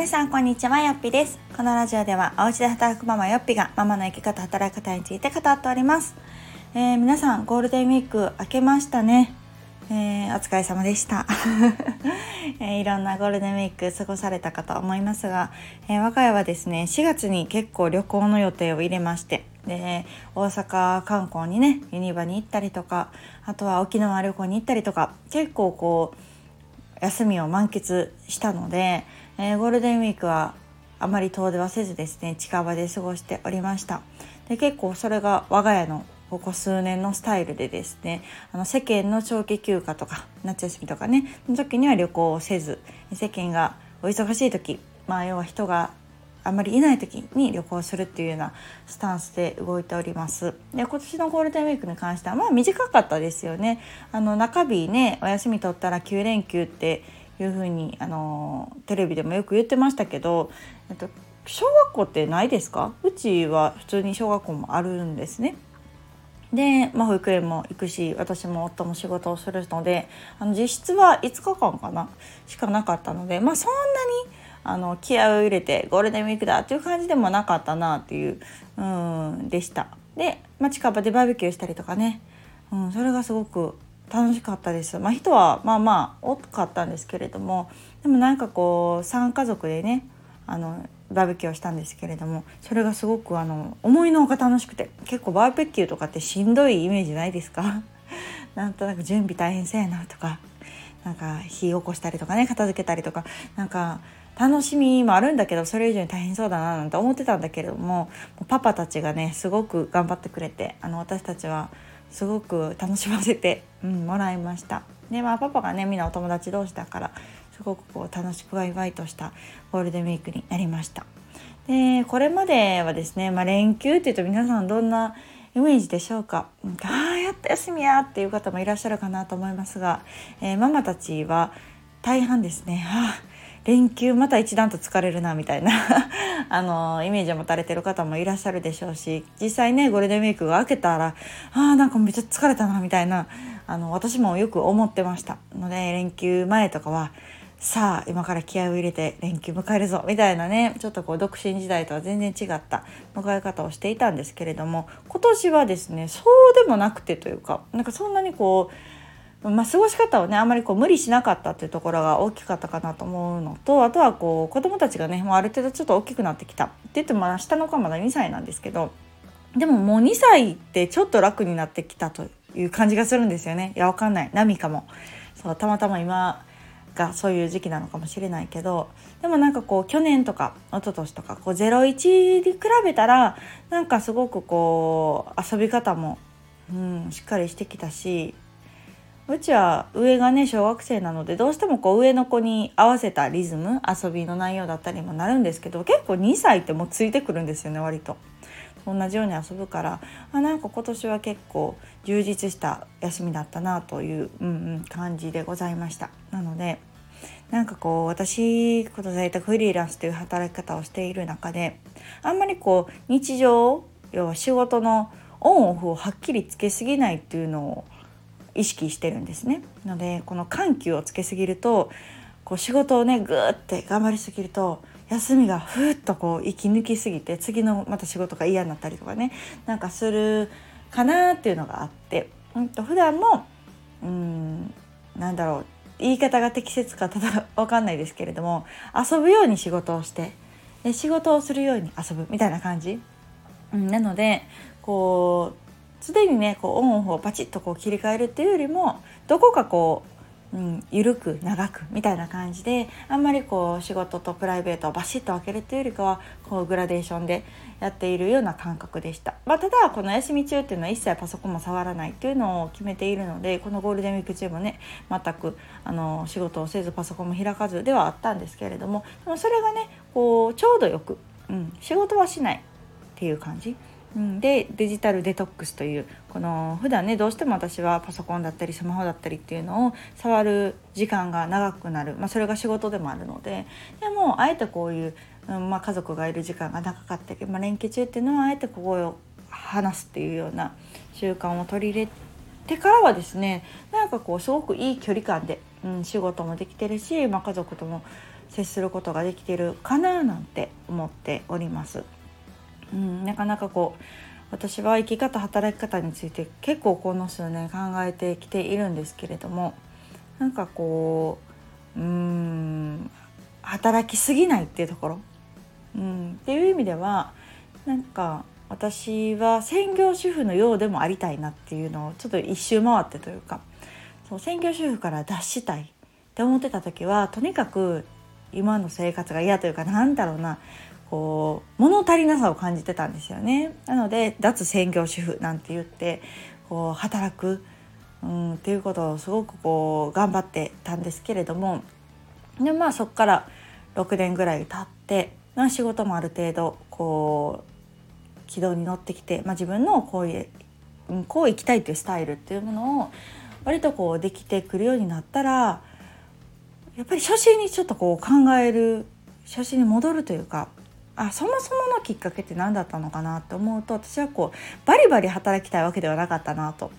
皆さんこんにちはよっぴです。このラジオではお家で働くママよっぴがママの生き方働き方について語っております、えー、皆さんゴールデンウィーク明けましたね。えー、お疲れ様でした、えー、いろんなゴールデンウィーク過ごされたかと思いますが、えー、我が家はですね4月に結構旅行の予定を入れましてで大阪観光にねユニバに行ったりとかあとは沖縄旅行に行ったりとか結構こう休みを満喫したので、えゴールデンウィークはあまり遠出はせずですね近場で過ごしておりました。で結構それが我が家のここ数年のスタイルでですねあの世間の長期休暇とか夏休みとかねの時には旅行をせず世間がお忙しい時まあ要は人があまりいない時に旅行するっていうようなスタンスで動いております。で今年のゴールデンウィークに関してはまあ短かったですよね。あの中日ねお休み取ったら9連休っていうふうにあのテレビでもよく言ってましたけど、えっと、小学校ってないですか？うちは普通に小学校もあるんですね。で、まあ、保育園も行くし私も夫も仕事をするのであの実質は5日間かな？しかなかったので、まあ、そんなにあの気合を入れてゴールデンウィークだっていう感じでもなかったなっていううんでした。で、まあ、近場でバーベキューしたりとかね、うん、それがすごく楽しかったです。まあ、人はまあまあ多かったんですけれどもでもなんかこう3家族でねあのバーベキューをしたんですけれどもそれがすごくあの思いのほか楽しくて結構バーベキューとかってしんどいイメージないですか？なんとなく準備大変そうやなとかなんか火起こしたりとかね片付けたりとかなんか楽しみもあるんだけどそれ以上に大変そうだななんて思ってたんだけれどもパパたちがねすごく頑張ってくれてあの私たちはすごく楽しませて、うん、もらいました。でまあパパがねみんなお友達同士だからすごくこう楽しくワイワイとしたゴールデンウィークになりました。でこれまではですね、まあ、連休っていうと皆さんどんなイメージでしょうかああやった休みやっていう方もいらっしゃるかなと思いますが、えー、ママたちは大半ですねあ連休また一段と疲れるなみたいな。あのイメージを持たれてる方もいらっしゃるでしょうし実際ねゴールデンウィークが明けたらあーなんかめっちゃ疲れたなみたいなあの私もよく思ってました。ので連休前とかはさあ今から気合を入れて連休迎えるぞみたいなねちょっとこう独身時代とは全然違った迎え方をしていたんですけれども今年はですねそうでもなくてというかなんかそんなにこう、まあ、過ごし方をねあまりこう無理しなかったっていうところが大きかったかなと思うのとあとはこう子どもたちがねもうある程度ちょっと大きくなってきた。って言っても下の子はまだ2歳なんですけどでももう2歳ってちょっと楽になってきたという感じがするんですよね。いやわかんない。波かも。そうたまたま今がそういう時期なのかもしれないけどでもなんかこう去年とか一昨年とかこう01に比べたらなんかすごくこう遊び方も、うん、しっかりしてきたしうちは上がね小学生なのでどうしてもこう上の子に合わせたリズム遊びの内容だったりもなるんですけど結構2歳ってもうついてくるんですよね割と。同じように遊ぶからあなんか今年は結構充実した休みだったなという、うんうん、感じでございましたなのでなんかこう私この在宅フリーランスという働き方をしている中であんまりこう日常要は仕事のオンオフをはっきりつけすぎないっていうのを意識してるんですね。のでこの緩急をつけすぎるとこう仕事をねグーって頑張りすぎると休みがふーっとこう息抜きすぎて次のまた仕事が嫌になったりとかねなんかするかなっていうのがあって、うん、と普段もうんなんだろう言い方が適切かただ分かんないですけれども遊ぶように仕事をしてで仕事をするように遊ぶみたいな感じ、うん、なのでこう常にねこうオンオフをパチッとこう切り替えるっていうよりもどこかこううん、緩く長くみたいな感じであんまりこう仕事とプライベートをバシッと分けるっていうよりかはこうグラデーションでやっているような感覚でした、まあ、ただこの休み中っていうのは一切パソコンも触らないっていうのを決めているのでこのゴールデンウィーク中もね全くあの仕事をせずパソコンも開かずではあったんですけれどもでもそれがねこうちょうどよく、うん、仕事はしないっていう感じ。うん、でデジタルデトックスというこの普段ねどうしても私はパソコンだったりスマホだったりっていうのを触る時間が長くなる、まあ、それが仕事でもあるので。でもあえてこういう、うんまあ、家族がいる時間が長かったけど、まあ、連休中っていうのはあえてここを話すっていうような習慣を取り入れてからはですねなんかこうすごくいい距離感で、うん、仕事もできてるし、まあ、家族とも接することができてるかななんて思っております。うん、なかなかこう私は生き方働き方について結構この数年考えてきているんですけれどもなんかこううん働きすぎないっていうところ、うん、っていう意味ではなんか私は専業主婦のようでもありたいなっていうのをちょっと一周回ってというかそう専業主婦から脱したいって思ってた時はとにかく今の生活が嫌というかなんだろうな。こう物足りなさを感じてたんですよね。なので脱専業主婦なんて言ってこう働く、うん、っていうことをすごくこう頑張ってたんですけれどもでまあそこから6年ぐらい経って、まあ、仕事もある程度こう軌道に乗ってきて、まあ、自分のこういうこう生きたいというスタイルっていうものを割とこうできてくるようになったらやっぱり初心にちょっとこう考える初心に戻るというかあそもそものきっかけって何だったのかなって思うと私はこうバリバリ働きたいわけではなかったなと。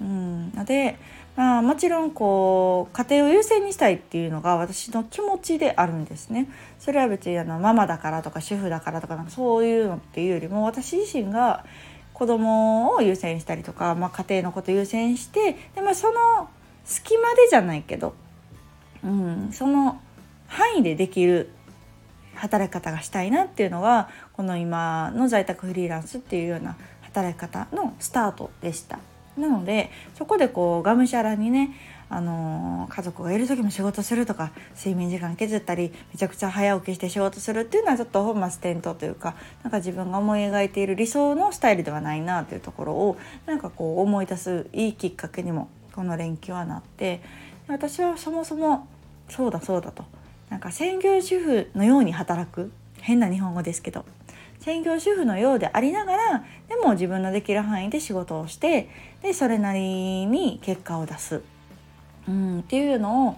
うん、で、まあ、もちろんこう家庭を優先にしたいっていうのが私の気持ちであるんですね。それは別にあのママだからとか主婦だからとかなんかそういうのっていうよりも私自身が子供を優先したりとか、まあ、家庭のこと優先してで、まあ、その隙間でじゃないけど、うん、その範囲でできる働き方がしたいなっていうのがこの今の在宅フリーランスっていうような働き方のスタートでした。なのでそこでこうがむしゃらにねあの家族がいる時も仕事するとか睡眠時間削ったりめちゃくちゃ早起きして仕事するっていうのはちょっと本末転倒というかなんか自分が思い描いている理想のスタイルではないなというところをなんかこう思い出すいいきっかけにもこの連休はなって私はそもそもそうだそうだとなんか専業主婦のように働く。変な日本語ですけど。専業主婦のようでありながらでも自分のできる範囲で仕事をしてでそれなりに結果を出す、うん、っていうのを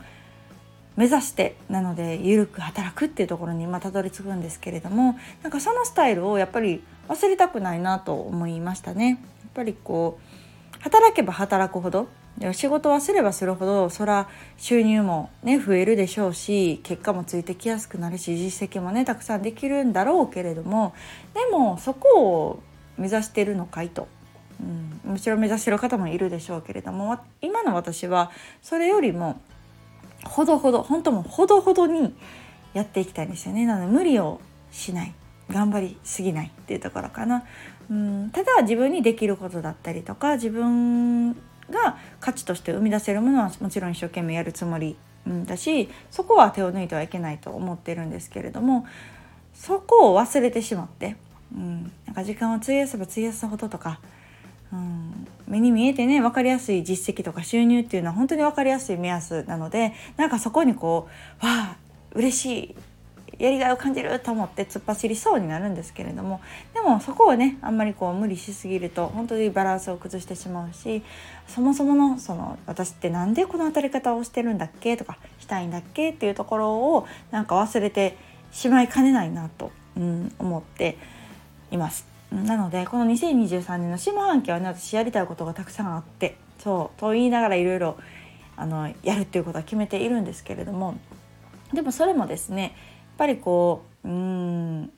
目指してなので緩く働くっていうところに今たどり着くんですけれどもなんかそのスタイルをやっぱり忘れたくないなと思いましたね。やっぱりこう働けば働くほど仕事はすればするほどそら収入もね増えるでしょうし結果もついてきやすくなるし実績もねたくさんできるんだろうけれどもでもそこを目指してるのかいと、うん、もちろん目指してる方もいるでしょうけれども今の私はそれよりもほどほど本当もほどほどにやっていきたいんですよね。なので無理をしない。頑張りすぎないっていうところかな。うん、ただ自分にできることだったりとか自分が価値として生み出せるものはもちろん一生懸命やるつもり、だしそこは手を抜いてはいけないと思ってるんですけれどもそこを忘れてしまって、うん、なんか時間を費やせば費やすほどとか、うん、目に見えてね分かりやすい実績とか収入っていうのは本当に分かりやすい目安なのでなんかそこにこうわあ嬉しいやりがいを感じると思って突っ走りそうになるんですけれどもでもそこをねあんまりこう無理しすぎると本当にバランスを崩してしまうしそもそものその私って何でこの当たり方をしてるんだっけとかしたいんだっけっていうところをなんか忘れてしまいかねないなと、うん、思っています。なのでこの2023年の下半期はね私やりたいことがたくさんあってそうと言いながらいろいろあのやるっていうことは決めているんですけれどもでもそれもですねぱりこううん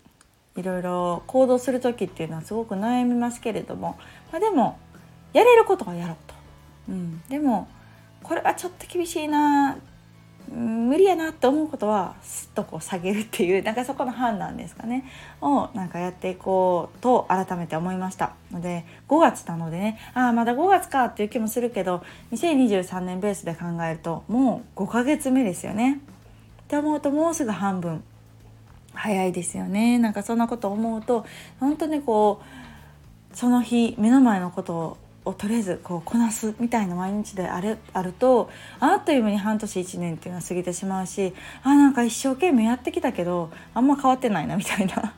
いろいろ行動する時っていうのはすごく悩みますけれども、まあ、でもやれることはやろうと。うん、でもこれはちょっと厳しいな無理やなって思うことはすっとこう下げるっていうなんかそこの判断ですかねをなんかやっていこうと改めて思いましたので5月なのでねああまだ5月かっていう気もするけど2023年ベースで考えるともう5ヶ月目ですよね。って思うともうすぐ半分早いですよね。なんかそんなこと思うと本当にこうその日目の前のことをとりあえずこうこなすみたいな毎日であるあるとあっという間に半年1年っていうのは過ぎてしまうしあなんか一生懸命やってきたけどあんま変わってないなみたいな、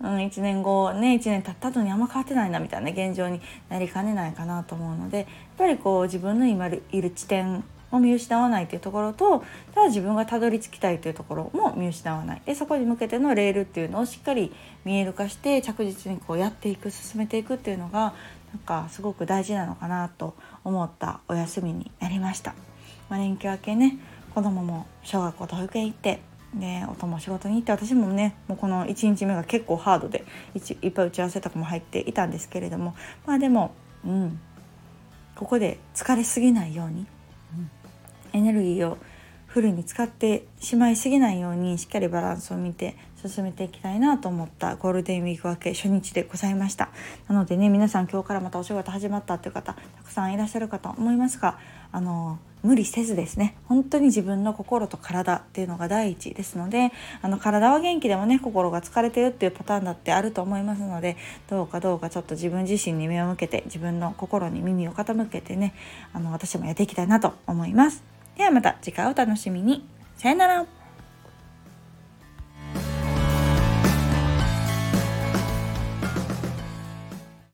うん、1年後ね1年経った後にあんま変わってないなみたいな現状になりかねないかなと思うのでやっぱりこう自分の今いる地点を見失わないというところとただ自分がたどり着きたいというところも見失わないでそこに向けてのレールっていうのをしっかり見える化して着実にこうやっていく進めていくっていうのがなんかすごく大事なのかなと思ったお休みになりました。まあ、連休明けね子供も小学校と保育園行ってで音も仕事に行って私もねもうこの1日目が結構ハードでいっぱい打ち合わせとかも入っていたんですけれどもまあでもうんここで疲れすぎないように、エネルギーをフルに使ってしまいすぎないようにしっかりバランスを見て進めていきたいなと思った。ゴールデンウィーク明け初日でございました。なのでね皆さん今日からまたお仕事始まったっていう方たくさんいらっしゃるかと思いますがあの無理せずですね。本当に自分の心と体っていうのが第一ですのであの体は元気でもね心が疲れてるっていうパターンだってあると思いますのでどうかどうかちょっと自分自身に目を向けて自分の心に耳を傾けてねあの私もやっていきたいなと思います。ではまた次回お楽しみに。さよなら。